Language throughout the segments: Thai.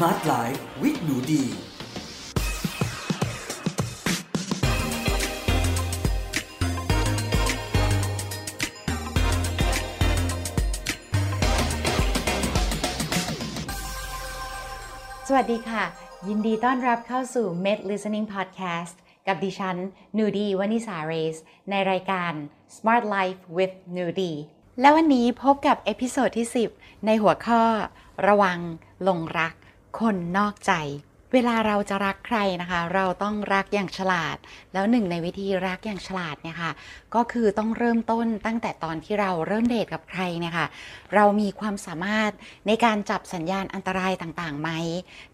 Smart Life with หนูดี สวัสดีค่ะ ยินดีต้อนรับเข้าสู่ Med Listening Podcast กับดิฉันหนูดีวนิษาเรซ ในรายการ Smart Life with หนูดีและวันนี้พบกับ episode ที่ 10 ในหัวข้อ ระวังลงรัก คนนอกใจ เวลาเราจะรักใครนะคะ เราต้องรักอย่างฉลาด แล้วหนึ่งในวิธีรักอย่างฉลาดเนี่ยค่ะ ก็คือต้องเริ่มต้นตั้งแต่ตอนที่เราเริ่มเดทกับใครเนี่ยค่ะ เรามีความสามารถในการจับสัญญาณอันตรายต่างๆไหม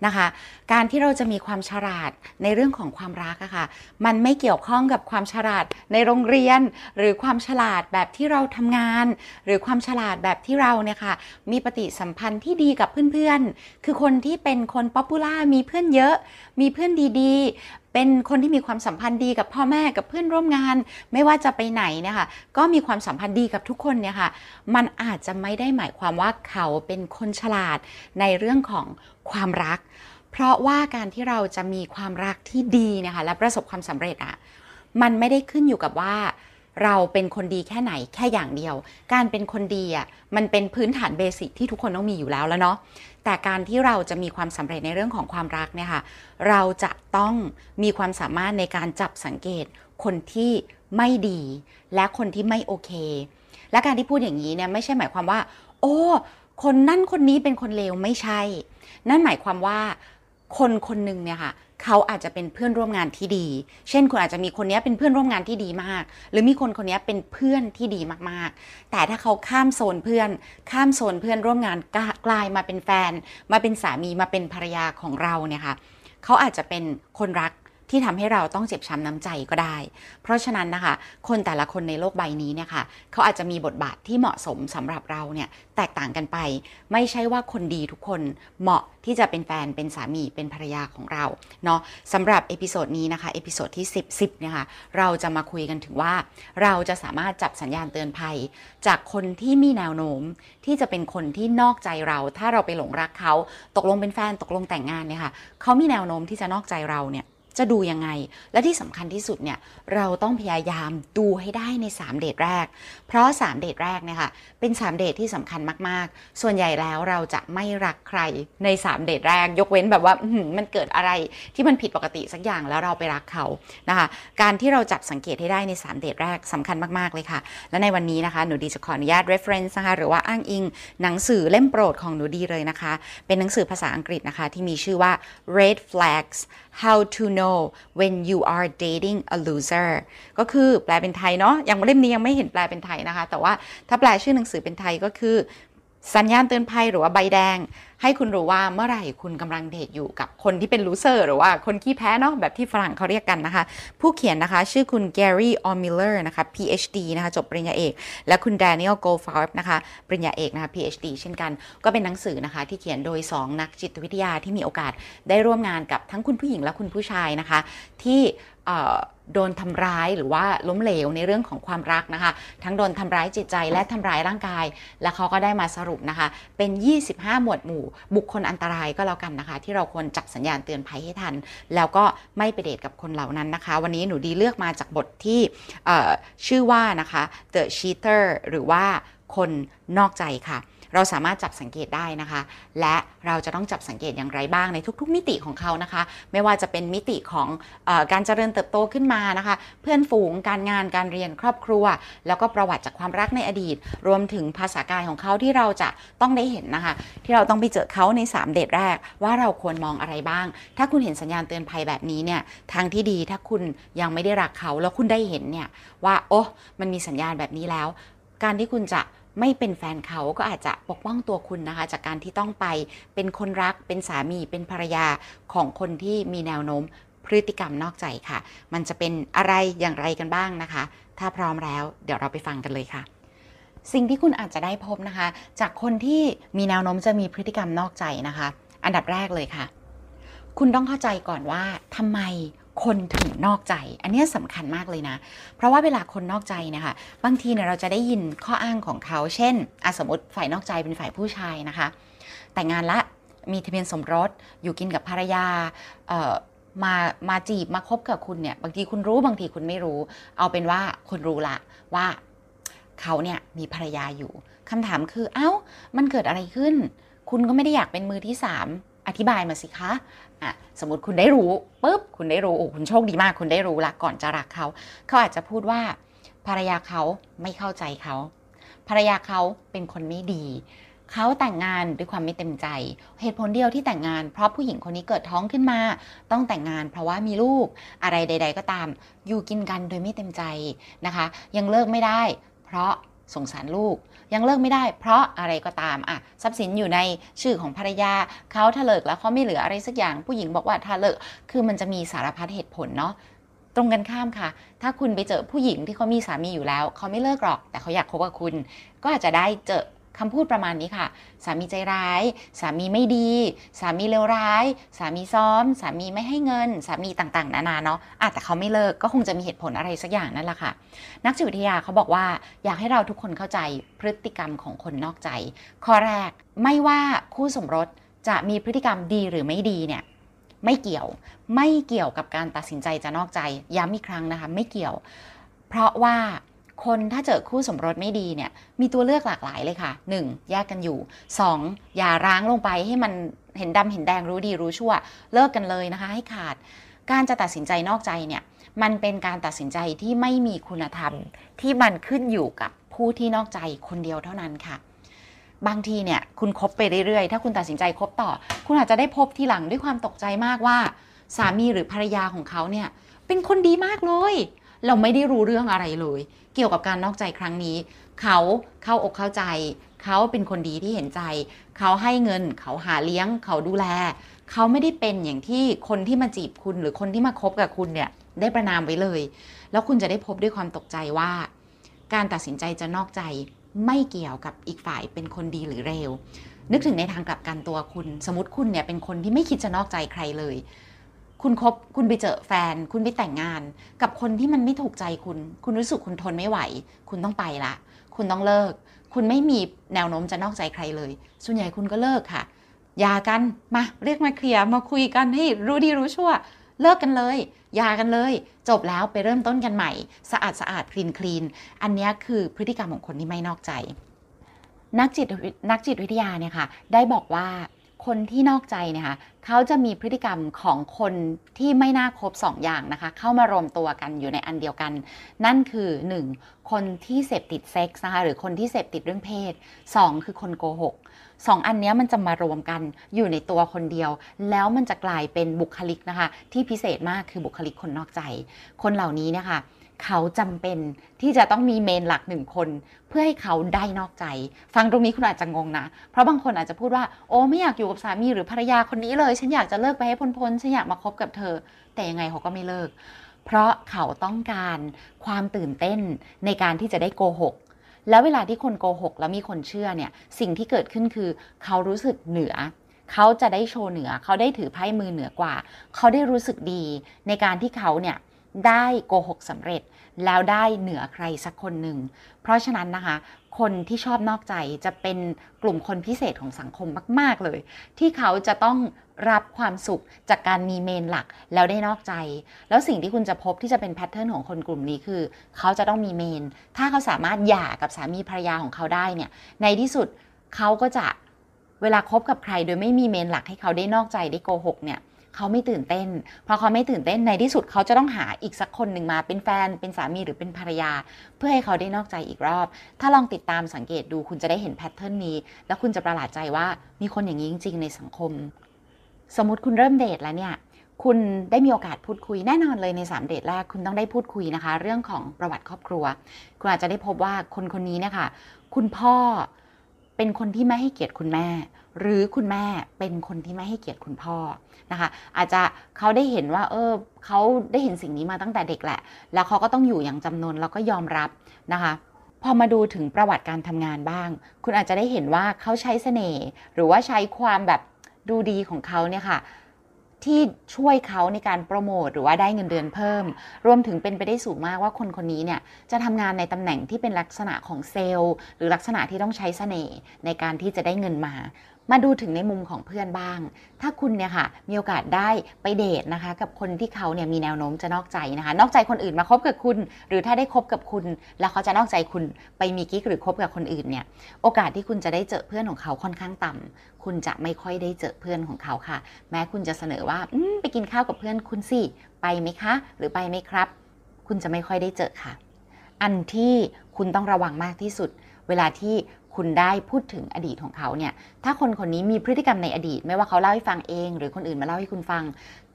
นะคะ การที่เราจะมีความฉลาดในเรื่องของความรักอะค่ะ มันไม่เกี่ยวข้องกับความฉลาดในโรงเรียน หรือความฉลาดแบบที่เราทำงาน หรือความฉลาดแบบที่เราเนี่ยค่ะ มีปฏิสัมพันธ์ที่ดีกับเพื่อนๆ คือคนที่เป็นคนป๊อปปูล่ามีเพื่อนเยอะ มีเพื่อนดีๆ เป็นคนที่มีความสัมพันธ์ดีกับพ่อแม่กับเพื่อนร่วมงาน ไม่ว่าจะไปไหนเนี่ยค่ะก็มีความสัมพันธ์ดีกับทุกคนเนี่ยค่ะมันอาจจะไม่ได้หมายความว่าเขาเป็นคนฉลาดในเรื่องของความรัก เพราะว่าการที่เราจะมีความรักที่ดีนะคะและประสบความสำเร็จอะมันไม่ได้ขึ้นอยู่กับว่าเราเป็นคนดีแค่ไหนแค่อย่างเดียว การเป็นคนดีอะมันเป็นพื้นฐานเบสิกที่ทุกคนต้องมีอยู่แล้วแล้วเนาะ แต่การที่เราจะมีความสำเร็จในเรื่องของความรักเนี่ยค่ะเราจะต้องมีความสามารถในการจับสังเกตคนที่ไม่ดีและคนที่ไม่โอเค และการที่พูดอย่างนี้เนี่ยไม่ใช่หมายความว่า โอ้คนนั่นคนนี้เป็นคนเลวไม่ใช่ นั่นหมายความว่าคนคนหนึ่งเนี่ยค่ะ เขาอาจจะเป็นเพื่อนร่วมงานที่ดี เช่นคุณอาจจะมีคนนี้เป็นเพื่อนร่วมงานที่ดีมาก หรือมีคนคนนี้เป็นเพื่อนที่ดีมากๆ แต่ถ้าเขาข้ามโซนเพื่อน ข้ามโซนเพื่อนร่วมงานกลายมาเป็นแฟน มาเป็นสามีมาเป็นภรรยาของเราเนี่ยค่ะเขาอาจจะเป็นคนรัก ที่ทำให้เราต้องเจ็บช้ำน้ำใจก็ได้ เพราะฉะนั้นนะคะ คนแต่ละคนในโลกใบนี้เนี่ยค่ะเขาอาจจะมีบทบาทที่เหมาะสมสำหรับเราเนี่ยแตกต่างกันไป ไม่ใช่ว่าคนดีทุกคนเหมาะที่จะเป็นแฟนเป็นสามีเป็นภรรยาของเราเนาะสำหรับ episode นี้นะคะ episode ที่ 10 10เนี่ยค่ะเราจะมาคุยกันถึงว่า เราจะสามารถจับสัญญาณเตือนภัย จากคนที่มีแนวโน้ม ที่จะเป็นคนที่นอกใจเรา ถ้าเราไปหลงรักเขาตกลงเป็นแฟนตกลงแต่งงานเนี่ยค่ะเขามีแนวโน้มที่จะนอกใจเราเนี่ย จะดูยังไง และที่สำคัญที่สุดเนี่ยเราต้องพยายามดูให้ได้ใน 3 เดทแรก เพราะ 3 เดทแรกเนี่ยค่ะเป็น 3 เดทที่สำคัญมากๆ ส่วนใหญ่แล้วเราจะไม่รักใครใน 3 เดทแรก ยกเว้นแบบว่ามันเกิดอะไรที่มันผิดปกติสักอย่างแล้วเราไปรักเขานะคะการที่เราจับสังเกตให้ได้ใน 3 เดทแรกสำคัญมากๆเลยค่ะ และในวันนี้นะคะหนูดีจะขออนุญาต reference นะคะหรือว่าอ้างอิง หนังสือเล่มโปรดของหนูดีเลยนะคะ เป็นหนังสือภาษาอังกฤษนะคะที่มีชื่อว่า red flags how to know when you are dating a loser ก็คือแปลเป็นไทยเนาะยังเล่มนี้ยังไม่เห็นแปลเป็นไทยนะคะ แต่ว่าถ้าแปลชื่อหนังสือเป็นไทยก็คือ สัญญาณเตือนภัยหรือว่าใบแดง ให้คุณรู้ว่าเมื่อไหร่คุณกำลังเดทอยู่กับคนที่เป็นลูเซอร์หรือว่าคนขี้แพ้เนาะแบบที่ฝรั่งเขาเรียกกันนะคะ ผู้เขียนนะคะ ชื่อคุณ Gary O'Miller นะคะ PhD นะคะจบปริญญาเอก และคุณ Daniel Goldfarb นะคะปริญญาเอกนะคะ PhD เช่นกัน ก็เป็นหนังสือนะคะ ที่เขียนโดย 2 นักจิตวิทยาที่มีโอกาสได้ร่วมงานกับทั้งคุณผู้หญิงและคุณผู้ชายนะคะ ที่โดนทำร้ายหรือว่าล้มเหลวในเรื่องของความรักนะคะ ทั้งโดนทำร้ายจิตใจและทำร้ายร่างกาย และเขาก็ได้มาสรุปนะคะ เป็น 25 หมวดหมู่บุคคลอันตรายก็แล้วกันนะคะ ที่เราควรจับสัญญาณเตือนภัยให้ทัน แล้วก็ไม่ไปเดทกับคนเหล่านั้นนะคะ วันนี้หนูดีเลือกมาจากบทที่ชื่อว่านะคะ The Cheater หรือว่าคนนอกใจค่ะ เราสามารถจับสังเกตได้นะคะ และเราจะต้องจับสังเกตอย่างไรบ้างในทุก ๆ มิติของเขานะคะ ไม่ว่าจะเป็นมิติของอการเจริญเติบโตขึ้นมานะคะ เพื่อนฝูงการงานการเรียนครอบครัว แล้วก็ประวัติจากความรักในอดีต รวมถึงภาษากายของเขาที่เราจะต้องได้เห็นนะคะ ที่เราต้องไปเจอเขาใน 3 เดทแรก ว่าเราควรมองอะไรบ้าง ถ้าคุณเห็นสัญญาณเตือนภัยแบบนี้เนี่ยทางที่ดีถ้าคุณยังไม่ได้รักเขาแล้วคุณได้เห็นเนี่ยว่าโอ้มันมีสัญญาณแบบนี้แล้ว การที่คุณจะ ไม่เป็นแฟนเขาก็อาจจะปกป้องตัวคุณนะคะ จากการที่ต้องไปเป็นคนรักเป็นสามีเป็นภรรยาของคนที่มีแนวโน้มพฤติกรรมนอกใจค่ะ มันจะเป็นอะไรอย่างไรกันบ้างนะคะ ถ้าพร้อมแล้วเดี๋ยวเราไปฟังกันเลยค่ะ สิ่งที่คุณอาจจะได้พบนะคะ จากคนที่มีแนวโน้มจะมีพฤติกรรมนอกใจนะคะ อันดับแรกเลยค่ะ คุณต้องเข้าใจก่อนว่าทำไม คนถึงนอกใจ อันนี้สำคัญมากเลยนะ เพราะว่าเวลาคนนอกใจนี่ยค่ะบางทีเนี่ยเราจะได้ยินข้ออ้างของเขา เช่นอสมมติฝ่ายนอกใจเป็นฝ่ายผู้ชายนะคะ แต่งงานละ มีทะเบียนสมรส อยู่กินกับภรรยามา มาจีบ มาคบกับคุณเนี่ย บางทีคุณรู้ บางทีคุณไม่รู้ เอาเป็นว่าคุณรู้ละว่าเขาเนี่ยมีภรรยาอยู่คำถามคือ เอา้า มันเกิดอะไรขึ้น คุณก็ไม่ได้อยากเป็นมือที่สาม อธิบายมาสิคะอะสมมติคุณได้รู้ปุ๊บคุณได้รู้โอ้คุณโชคดีมาก คุณได้รู้ละก่อนจะรักเขา เขาอาจจะพูดว่า ภรรยาเขาไม่เข้าใจเขา ภรรยาเขาเป็นคนไม่ดีเขาแต่งงานด้วยความไม่เต็มใจ เหตุผลเดียวที่แต่งงาน เพราะผู้หญิงคนนี้เกิดท้องขึ้นมา ต้องแต่งงานเพราะว่ามีลูกอะไรใด ๆ ก็ตาม อยู่กินกันโดยไม่เต็มใจนะคะ ยังเลิกไม่ได้ เพราะ สงสารลูก ยังเลิกไม่ได้ เพราะอะไรก็ตามอะทรัพย์สินอยู่ในชื่อของภรรยาเขาถ้าเลิกแล้วเขาไม่เหลืออะไรสักอย่าง ผู้หญิงบอกว่าถ้าเลิกคือมันจะมีสารพัดเหตุผลเนาะตรงกันข้ามค่ะ ถ้าคุณไปเจอผู้หญิงที่เขามีสามีอยู่แล้ว เขาไม่เลิกหรอก แต่เขาอยากคบกับคุณ ก็อาจจะได้เจอ คำพูดประมาณนี้ค่ะ สามีใจร้าย สามีไม่ดี สามีเลวร้าย สามีซ้อม สามีไม่ให้เงิน สามีต่างๆ นานาเนาะอะแต่เขาไม่เลิกก็คงจะมีเหตุผลอะไรสักอย่างนั่นแหละค่ะ นักจิตวิทยาเขาบอกว่าอยากให้เราทุกคนเข้าใจพฤติกรรมของคนนอกใจ ข้อแรกไม่ว่าคู่สมรสจะมีพฤติกรรมดีหรือไม่ดีเนี่ยไม่เกี่ยวไม่เกี่ยวกับการตัดสินใจจะนอกใจย้ำอีกครั้งนะคะ ไม่เกี่ยว เพราะว่า คนถ้าเจอคู่สมรสไม่ดีเนี่ยมีตัวเลือกหลากหลายเลยค่ะ 1. แยกกันอยู่ 2. อย่าร้างลงไปให้มันเห็นดำเห็นแดงรู้ดีรู้ชั่ว เลิกกันเลยนะคะให้ขาด การจะตัดสินใจนอกใจเนี่ยมันเป็นการตัดสินใจที่ไม่มีคุณธรรมที่มันขึ้นอยู่กับผู้ที่นอกใจคนเดียวเท่านั้นค่ะ บางทีเนี่ยคุณคบไปเรื่อยๆ ถ้าคุณตัดสินใจคบต่อ คุณอาจจะได้พบทีหลังด้วยความตกใจมากว่า สามีหรือภรรยาของเขาเนี่ยเป็นคนดีมากเลย เราไม่ได้รู้เรื่องอะไรเลย เกี่ยวกับการนอกใจครั้งนี้ เขาเข้าอกเข้าใจ เขาเป็นคนดีที่เห็นใจ เขาให้เงิน เขาหาเลี้ยง เขาดูแล เขาไม่ได้เป็นอย่างที่คนที่มาจีบคุณหรือคนที่มาคบกับคุณเนี่ยได้ประนามไว้เลย แล้วคุณจะได้พบด้วยความตกใจว่า การตัดสินใจจะนอกใจไม่เกี่ยวกับอีกฝ่ายเป็นคนดีหรือเร็วนึกถึงในทางกลับกันตัวคุณ สมมติคุณเนี่ยเป็นคนที่ไม่คิดจะนอกใจใครเลย คุณคบคุณไปเจอแฟน คุณไปแต่งงาน กับคนที่มันไม่ถูกใจคุณ คุณรู้สึกคุณทนไม่ไหว คุณต้องไปละ คุณต้องเลิก คุณไม่มีแนวโน้มจะนอกใจใครเลย ส่วนใหญ่คุณก็เลิกค่ะยากันมาเรียกมาเคลียร์มาคุยกันให้รู้ดีรู้ชั่ว เลิกกันเลยยากันเลย จบแล้วไปเริ่มต้นกันใหม่ สะอาดสะอาดคลีนคลีนอันนี้คือพฤติกรรมของคนที่ไม่นอกใจ นักจิตนักจิตวิทยาเนี่ยค่ะ ได้บอกว่า คนที่นอกใจนะคะเขาจะมีพฤติกรรมของคนที่ไม่น่าคบ2ออย่างนะคะ เข้ามารวมตัวกันอยู่ในอันเดียวกัน นั่นคือ 1. คนที่เสพติดเซ็กส์นะคะหรือคนที่เสพติดเรื่องเพศ 2. คือคนโกหกสองอันนี้มันจะมารวมกันอยู่ในตัวคนเดียว แล้วมันจะกลายเป็นบุคลิกนะคะ ที่พิเศษมากคือบุคลิกคนนอกใจ คนเหล่านี้นะคะ เขาจำเป็นที่จะต้องมีเมนหลักหนึ่งคน เพื่อให้เขาได้นอกใจ ฟังตรงนี้คุณอาจจะงงนะ เพราะบางคนอาจจะพูดว่าโอ้ไม่อยากอยู่กับสามีหรือภรรยาคนนี้เลย ฉันอยากจะเลิกไปให้พ้นๆฉันอยากมาคบกับเธอ แต่ยังไงเขาก็ไม่เลิก เพราะเขาต้องการความตื่นเต้นในการที่จะได้โกหกแล้วเวลาที่คนโกหกแล้วมีคนเชื่อเนี่ยสิ่งที่เกิดขึ้นคือ เขารู้สึกเหนือ เขาจะได้โชว์เหนือ เขาได้ถือไพ่มือเหนือกว่า เขาได้รู้สึกดีในการที่เขาเนี่ย ได้โกหกสำเร็จ แล้วได้เหนือใครสักคนหนึ่ง เพราะฉะนั้นนะคะ คนที่ชอบนอกใจจะเป็นกลุ่มคนพิเศษของสังคมมาก ๆ เลย ที่เขาจะต้องรับความสุขจากการมีเมนหลักแล้วได้นอกใจ แล้วสิ่งที่คุณจะพบที่จะเป็นแพทเทิร์นของคนกลุ่มนี้คือ เขาจะต้องมีเมน ถ้าเขาสามารถหย่ากับสามีภรรยาของเขาได้เนี่ย ในที่สุดเขาก็จะเวลาคบกับใครโดยไม่มีเมนหลักให้เขาได้นอกใจได้โกหกเนี่ย เขาไม่ตื่นเต้น เพราะเขาไม่ตื่นเต้นในที่สุดเขาจะต้องหาอีกสักคนหนึ่งมาเป็นแฟนเป็นสามีหรือเป็นภรรยา เพื่อให้เขาได้นอกใจอีกรอบ ถ้าลองติดตามสังเกตดูคุณจะได้เห็นแพทเทิร์นนี้ แล้วคุณจะประหลาดใจว่ามีคนอย่างนี้จริง ๆ ในสังคม สมมติคุณเริ่มเดทแล้วเนี่ยคุณได้มีโอกาสพูดคุยแน่นอนเลยใน 3 เดทแรกคุณต้องได้พูดคุยนะคะ เรื่องของประวัติครอบครัว คุณอาจจะได้พบว่าคนคนนี้เนี่ยค่ะ คุณพ่อเป็นคนที่ไม่ให้เกียรติคุณแม่ หรือคุณแม่เป็นคนที่ไม่ให้เกียรติคุณพ่อ นะคะ อาจจะเขาได้เห็นว่า เออเขาได้เห็นสิ่งนี้มาตั้งแต่เด็กแหละ แล้วเขาก็ต้องอยู่อย่างจำนวนแล้วก็ยอมรับนะคะพอมาดูถึงประวัติการทำงานบ้าง คุณอาจจะได้เห็นว่าเขาใช้เสน่ห์หรือว่าใช้ความแบบดูดีของเขาเนี่ยค่ะที่ช่วยเขาในการโปรโมทหรือว่าได้เงินเดือนเพิ่ม รวมถึงเป็นไปได้สูงมากว่าคนคนนี้เนี่ยจะทำงานในตำแหน่งที่เป็นลักษณะของเซลล์ หรือลักษณะที่ต้องใช้เสน่ห์ในการที่จะได้เงินมา มาดูถึงในมุมของเพื่อนบ้าง ถ้าคุณเนี่ยค่ะมีโอกาสได้ไปเดทนะคะ กับคนที่เขาเนี่ยมีแนวโน้มจะนอกใจนะคะ นอกใจคนอื่นมาคบกับคุณ หรือถ้าได้คบกับคุณ แล้วเขาจะนอกใจคุณไปมีกิ๊กหรือคบกับคนอื่นเนี่ยโอกาสที่คุณจะได้เจอเพื่อนของเขาค่อนข้างต่ำคุณจะไม่ค่อยได้เจอเพื่อนของเขาค่ะ แม้คุณจะเสนอว่าไปกินข้าวกับเพื่อนคุณสิไปไหมคะ หรือไปไหมครับ คุณจะไม่ค่อยได้เจอค่ะ อันที่คุณต้องระวังมากที่สุด เวลาที่ คุณได้พูดถึงอดีตของเขาเนี่ย ถ้าคนคนนี้มีพฤติกรรมในอดีต ไม่ว่าเขาเล่าให้ฟังเอง หรือคนอื่นมาเล่าให้คุณฟัง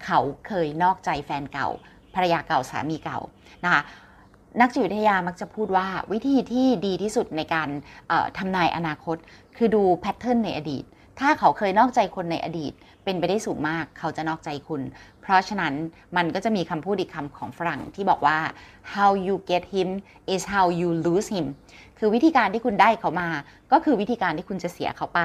เขาเคยนอกใจแฟนเก่าภรรยาเก่าสามีเก่านะคะนักจิตวิทยามักจะพูดว่าวิธีที่ดีที่สุดในการทำนายอนาคต คือดูแพทเทิร์นในอดีต ถ้าเขาเคยนอกใจคนในอดีต เป็นไปได้สูงมากเขาจะนอกใจคุณ เพราะฉะนั้นมันก็จะมีคำพูดอีกคำของฝรั่งที่บอกว่า how you get him is how you lose him คือวิธีการที่คุณได้เขามา ก็คือวิธีการที่คุณจะเสียเขาไป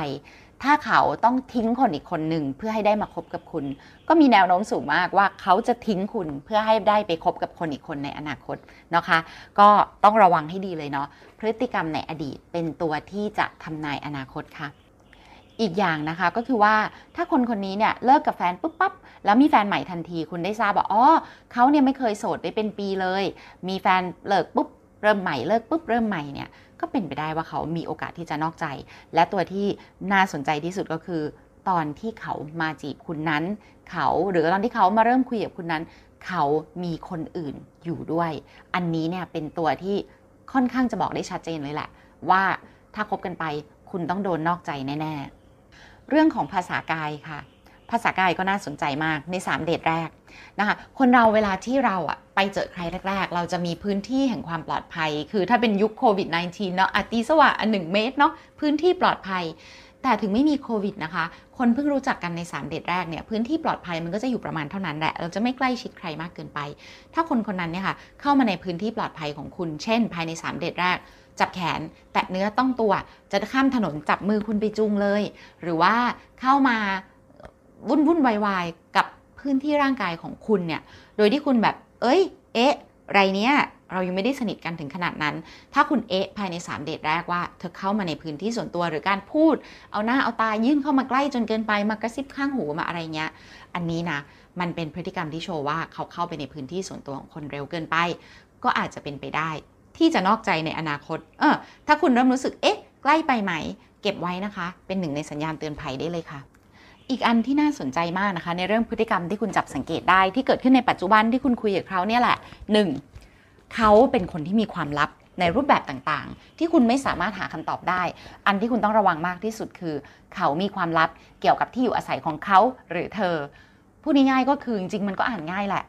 ถ้าเขาต้องทิ้งคนอีกคนหนึ่งเพื่อให้ได้มาคบกับคุณ ก็มีแนวโน้มสูงมากว่าเขาจะทิ้งคุณเพื่อให้ได้ไปคบกับคนอีกคนในอนาคตนะคะ ก็ต้องระวังให้ดีเลยเนาะพฤติกรรมในอดีตเป็นตัวที่จะทำนายอนาคตค่ะ อีกอย่างนะคะก็คือว่าถ้าคนคนนี้เนี่ยเลิกกับแฟนปุ๊บปั๊บแล้วมีแฟนใหม่ทันทีคุณได้ทราบว่าอ๋อเขาเนี่ยไม่เคยโสดได้เป็นปีเลย มีแฟนเลิกปุ๊บเริ่มใหม่เลิกปุ๊บเริ่มใหม่เนี่ยก็เป็นไปได้ว่าเขามีโอกาสที่จะนอกใจ และตัวที่น่าสนใจที่สุดก็คือ ตอนที่เขามาจีบคุณนั้น เขาหรือตอนที่เขามาเริ่มคุยกับคุณนั้น เขามีคนอื่นอยู่ด้วย อันนี้เนี่ยเป็นตัวที่ค่อนข้างจะบอกได้ชัดเจนเลยแหละ ว่าถ้าคบกันไปคุณต้องโดนนอกใจแน่ ๆ เรื่องของภาษากายค่ะ ภาษากายก็น่าสนใจมากใน 3 เดทแรกนะคะคนเราเวลาที่เราอะไปเจอใครแรก ๆ เราจะมีพื้นที่แห่งความปลอดภัย คือถ้าเป็นยุคโควิด -19 เนาะอาตีสว่าอันหนึ่งเมตรเนาะพื้นที่ปลอดภัย แต่ถึงไม่มีโควิดนะคะ คนเพิ่งรู้จักกันใน 3 เดทแรกเนี่ยพื้นที่ปลอดภัยมันก็จะอยู่ประมาณเท่านั้นแหละ เราจะไม่ใกล้ชิดใครมากเกินไป ถ้าคนคนนั้นเนี่ยค่ะเข้ามาในพื้นที่ปลอดภัยของคุณ เช่น ภายใน 3 เดทแรก จับแขน แตะเนื้อต้องตัว จะข้ามถนนจับมือคุณไปจูงเลย หรือว่าเข้ามาวุ่นวุ่นวายๆกับพื้นที่ร่างกายของคุณเนี่ย โดยที่คุณแบบ เอ้ย เอ๊ะ ไรเนี้ย เรายังไม่ได้สนิทกันถึงขนาดนั้น ถ้าคุณเอ๊ะภายใน 3 เดทแรกว่า เธอเข้ามาในพื้นที่ส่วนตัวหรือการพูด เอาหน้าเอาตายื่นเข้ามาใกล้จนเกินไป มากระซิบข้างหูมาอะไรเงี้ย อันนี้นะ มันเป็นพฤติกรรมที่โชว์ว่าเขาเข้าไปในพื้นที่ส่วนตัวของคนเร็วเกินไป ก็อาจจะเป็นไปได้ ที่จะนอกใจในอนาคต เออ ถ้าคุณเริ่มรู้สึก เอ๊ะ ใกล้ไปไหม เก็บไว้นะคะ เป็นหนึ่งในสัญญาณเตือนภัยได้เลยค่ะ อีกอันที่น่าสนใจมากนะคะ ในเรื่องพฤติกรรมที่คุณจับสังเกตได้ที่เกิดขึ้นในปัจจุบันที่คุณคุยกับเขาเนี่ยแหละ 1. เขาเป็นคนที่มีความลับในรูปแบบต่างๆ ที่คุณไม่สามารถหาคำตอบได้ อันที่คุณต้องระวังมากที่สุดคือ เขามีความลับเกี่ยวกับที่อยู่อาศัยของเขาหรือเธอ พูดง่ายๆก็คือจริงๆมันก็อ่านง่ายแหละ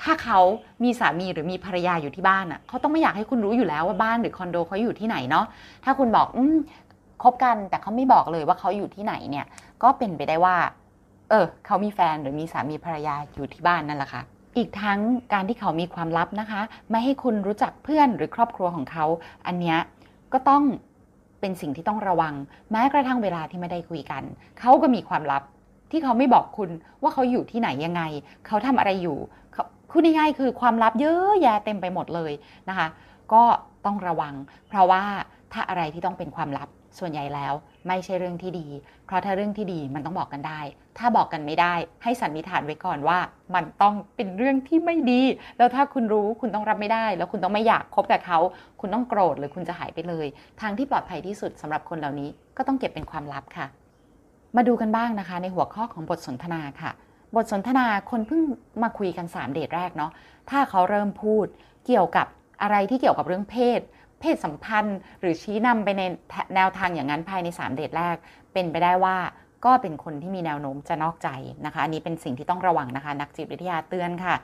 ถ้าเขามีสามีหรือมีภรรยาอยู่ที่บ้านอะเขาต้องไม่อยากให้คุณรู้อยู่แล้วว่าบ้านหรือคอนโดเขาอยู่ที่ไหนเนาะถ้าคุณบอกอืคบกันแต่เขาไม่บอกเลยว่าเขาอยู่ที่ไหนเนี่ย ก็เป็นไปได้ว่า เออ เขามีแฟนหรือมีสามีภรรยาอยู่ที่บ้านนั่นแหละค่ะอีกทั้งการที่เขามีความลับนะคะ ไม่ให้คุณรู้จักเพื่อนหรือครอบครัวของเขา อันเนี้ยก็ต้องเป็นสิ่งที่ต้องระวัง แม้กระทั่งเวลาที่ไม่ได้คุยกัน เขาก็มีความลับที่เขาไม่บอกคุณว่าเขาอยู่ที่ไหนยังไง เขาทำอะไรอยู่ พูดง่ายๆคือความลับเยอะแยะเต็มไปหมดเลยนะคะ ก็ต้องระวัง เพราะว่าถ้าอะไรที่ต้องเป็นความลับส่วนใหญ่แล้วไม่ใช่เรื่องที่ดี เพราะถ้าเรื่องที่ดีมันต้องบอกกันได้ ถ้าบอกกันไม่ได้ให้สันนิษฐานไว้ก่อนว่า มันต้องเป็นเรื่องที่ไม่ดี แล้วถ้าคุณรู้คุณต้องรับไม่ได้ แล้วคุณต้องไม่อยากคบกับเขา คุณต้องโกรธหรือคุณจะหายไปเลย ทางที่ปลอดภัยที่สุดสำหรับคนเหล่านี้ก็ต้องเก็บเป็นความลับค่ะ มาดูกันบ้างนะคะ ในหัวข้อของบทสนทนาค่ะ บทสนทนาคนเพิ่งมาคุยกัน 3 เดทแรกเนาะถ้าเขาเริ่มพูดเกี่ยวกับอะไรที่เกี่ยวกับเรื่องเพศ เพศสัมพันธ์ หรือชี้นำไปในแนวทางอย่างนั้นภายใน 3 เดทแรก เป็นไปได้ว่าก็เป็นคนที่มีแนวโน้มจะนอกใจนะคะอันนี้เป็นสิ่งที่ต้องระวังนะคะ นักจิตวิทยาเตือนค่ะ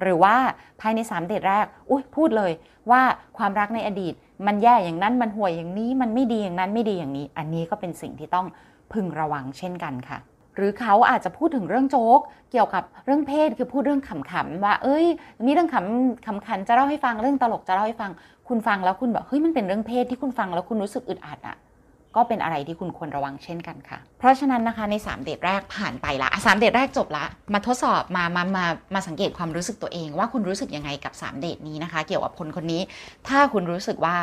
หรือว่าภายใน 3 เดทแรกอุ้ยพูดเลยว่าความรักในอดีต มันแย่อย่างนั้นมันห่วยอย่างนี้มันไม่ดีอย่างนั้นไม่ดีอย่างนี้ อันนี้ก็เป็นสิ่งที่ต้องพึงระวังเช่นกันค่ะ หรือเขาอาจจะพูดถึงเรื่องโจ๊ก เกี่ยวกับเรื่องเพศคือพูดเรื่องขำๆว่า เอ้ย มีเรื่องขำขำขันจะเล่าให้ฟังเรื่องตลกจะเล่าให้ฟัง คุณฟังแล้วคุณแบบเฮ้ยมันเป็นเรื่องเพศที่คุณฟังแล้วคุณรู้สึกอึดอัดอะก็เป็นอะไรที่คุณควรระวังเช่นกันค่ะ เพราะฉะนั้นนะคะใน 3 เดทแรกผ่านไปละสามเดทแรกจบละ มาทดสอบมามามามาสังเกตความรู้สึกตัวเอง ว่าคุณรู้สึกยังไงกับ 3 เดทนี้นะคะ เกี่ยวกับคนคนนี้ ถ้าคุณรู้สึกว่า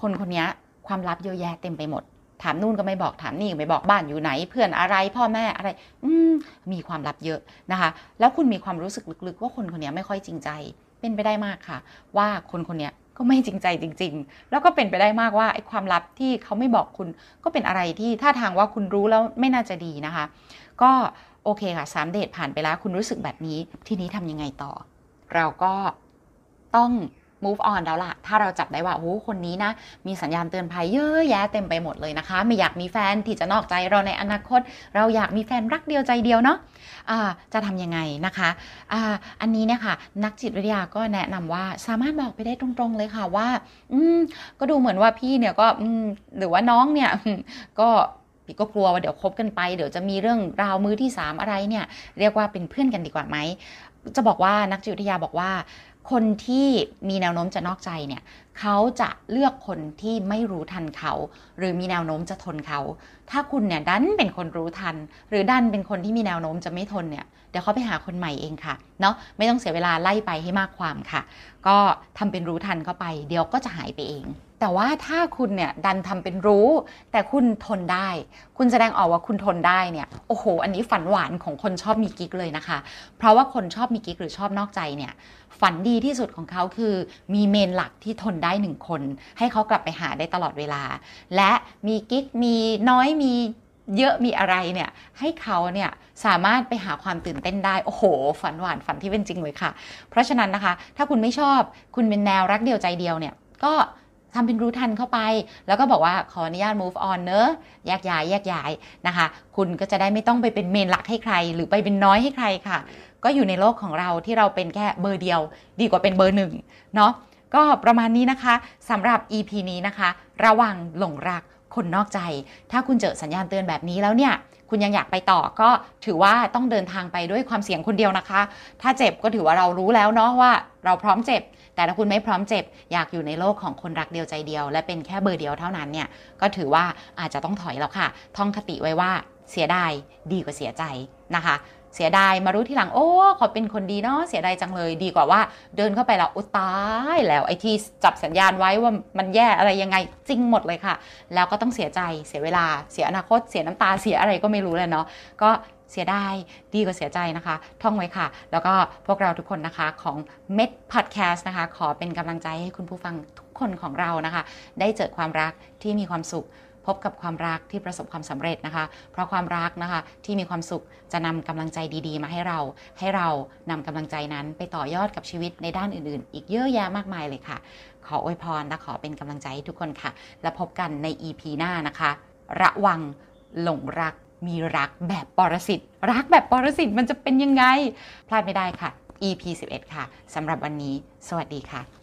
คนคนนี้ความลับเยอะแยะเต็มไปหมด ถามนู่นก็ไม่บอกถามนี่ก็ไม่บอกบ้านอยู่ไหน เพื่อนอะไรพ่อแม่อะไร อืมมีความลับเยอะนะคะ แล้วคุณมีความรู้สึกลึกๆ ว่าคนคนนี้ไม่ค่อยจริงใจ เป็นไปได้มากค่ะ ว่าคนคนนี้ก็ไม่จริงใจจริง ๆ แล้วก็เป็นไปได้มากว่าไอ้ความลับที่เขาไม่บอกคุณ ก็เป็นอะไรที่ท่าทางว่าคุณรู้แล้วไม่น่าจะดีนะคะ ก็โอเคค่ะสามเดทผ่านไปแล้ว คุณรู้สึกแบบนี้ทีนี้ทำยังไงต่อ เราก็ต้อง move on แล้วล่ะ ถ้าเราจับได้ว่าโอ้คนนี้นะ มีสัญญาณเตือนภัยเยอะแยะเต็มไปหมดเลยนะคะ ไม่อยากมีแฟนที่จะนอกใจเราในอนาคต เราอยากมีแฟนรักเดียวใจเดียวเนาะะจะทำยังไงนะคะอะอันนี้เนี่ยค่ะ นักจิตวิทยาก็แนะนำว่าสามารถบอกไปได้ตรงๆเลยค่ะว่า อืม ก็ดูเหมือนว่าพี่เนี่ยก็อืมหรือว่าน้องเนี่ยก็พี่ก็กลัวว่าเดี๋ยวคบกันไปเดี๋ยวจะมีเรื่องราวมือที่ 3 อะไรเนี่ย เรียกว่าเป็นเพื่อนกันดีกว่าไหม จะบอกว่านักจิตวิทยาบอกว่า คนที่มีแนวโน้มจะนอกใจเนี่ยเขาจะเลือกคนที่ไม่รู้ทันเขา หรือมีแนวโน้มจะทนเขา ถ้าคุณเนี่ยดันเป็นคนรู้ทัน หรือดันเป็นคนที่มีแนวโน้มจะไม่ทนเนี่ยเดี๋ยวเขาไปหาคนใหม่เองค่ะเนาะไม่ต้องเสียเวลาไล่ไปให้มากความค่ะ ก็ทำเป็นรู้ทันเข้าไป เดี๋ยวก็จะหายไปเองแต่ว่าถ้าคุณเนี่ยดันทำเป็นรู้ แต่คุณทนได้ คุณแสดงออกว่าคุณทนได้เนี่ยโอ้โห อันนี้ฝันหวานของคนชอบมีกิ๊กเลยนะคะ เพราะว่าคนชอบมีกิ๊กหรือชอบนอกใจเนี่ย ฝันดีที่สุดของเขาคือมีเมนหลักที่ทนได้หนึ่งคน ให้เขากลับไปหาได้ตลอดเวลา และมีกิ๊กมีน้อยมีเยอะมีอะไรเนี่ยให้เขาเนี่ยสามารถไปหาความตื่นเต้นได้ โอ้โห ฝันหวานฝันที่เป็นจริงเลยค่ะ เพราะฉะนั้นนะคะ ถ้าคุณไม่ชอบคุณเป็นแนวรักเดียวใจเดียวเนี่ยก็ทำเป็นรู้ทันเข้าไป แล้วก็บอกว่าขออนุญาต move on เนอะแยกย้ายแยกย้ายนะคะ คุณก็จะได้ไม่ต้องไปเป็นเมนหลักให้ใคร หรือไปเป็นน้อยให้ใครค่ะ ก็อยู่ในโลกของเราที่เราเป็นแค่เบอร์เดียว ดีกว่าเป็นเบอร์หนึ่งเนาะก็ประมาณนี้นะคะสำหรับ EP นี้นะคะ ระวังหลงรักคนนอกใจ ถ้าคุณเจอสัญญาณเตือนแบบนี้แล้วเนี่ย คุณยังอยากไปต่อก็ถือว่าต้องเดินทางไปด้วยความเสี่ยงคนเดียวนะคะ ถ้าเจ็บก็ถือว่าเรารู้แล้วเนาะว่าเราพร้อมเจ็บ แต่ถ้าคุณไม่พร้อมเจ็บ อยากอยู่ในโลกของคนรักเดียวใจเดียว และเป็นแค่เบอร์เดียวเท่านั้นเนี่ย ก็ถือว่าอาจจะต้องถอยแล้วค่ะ ท่องคติไว้ว่าเสียดายดีกว่าเสียใจนะคะ เสียดายมารู้ทีหลังโอ้เขาเป็นคนดีเนาะเสียดายจังเลยดีกว่าว่า เดินเข้าไปแล้วอุตายแล้วไอ้ที่จับสัญญาณไว้ว่ามันแย่อะไรยังไงจริงหมดเลยค่ะ แล้วก็ต้องเสียใจเสียเวลาเสียอนาคต เสียน้ำตาเสียอะไรก็ไม่รู้เลยเนาะก็เสียดายดีกว่าเสียใจนะคะ ท่องไว้ค่ะ แล้วก็พวกเราทุกคนนะคะของ Med Podcast นะคะ ขอเป็นกำลังใจให้คุณผู้ฟังทุกคนของเรานะคะ ได้เจอความรักที่มีความสุข พบกับความรักที่ประสบความสำเร็จนะคะ เพราะความรักนะคะที่มีความสุขจะนำกำลังใจดีๆ มาให้เรา ให้เรานำกำลังใจนั้นไปต่อยอดกับชีวิตในด้านอื่นๆ อีกเยอะแยะมากมายเลยค่ะ ขออวยพรและขอเป็นกำลังใจให้ทุกคนค่ะ แล้วพบกันใน EP หน้านะคะ ระวังหลงรักมีรักแบบปรสิตรักแบบปรสิตมันจะเป็นยังไง พลาดไม่ได้ค่ะ EP 11 ค่ะสำหรับวันนี้ สวัสดีค่ะ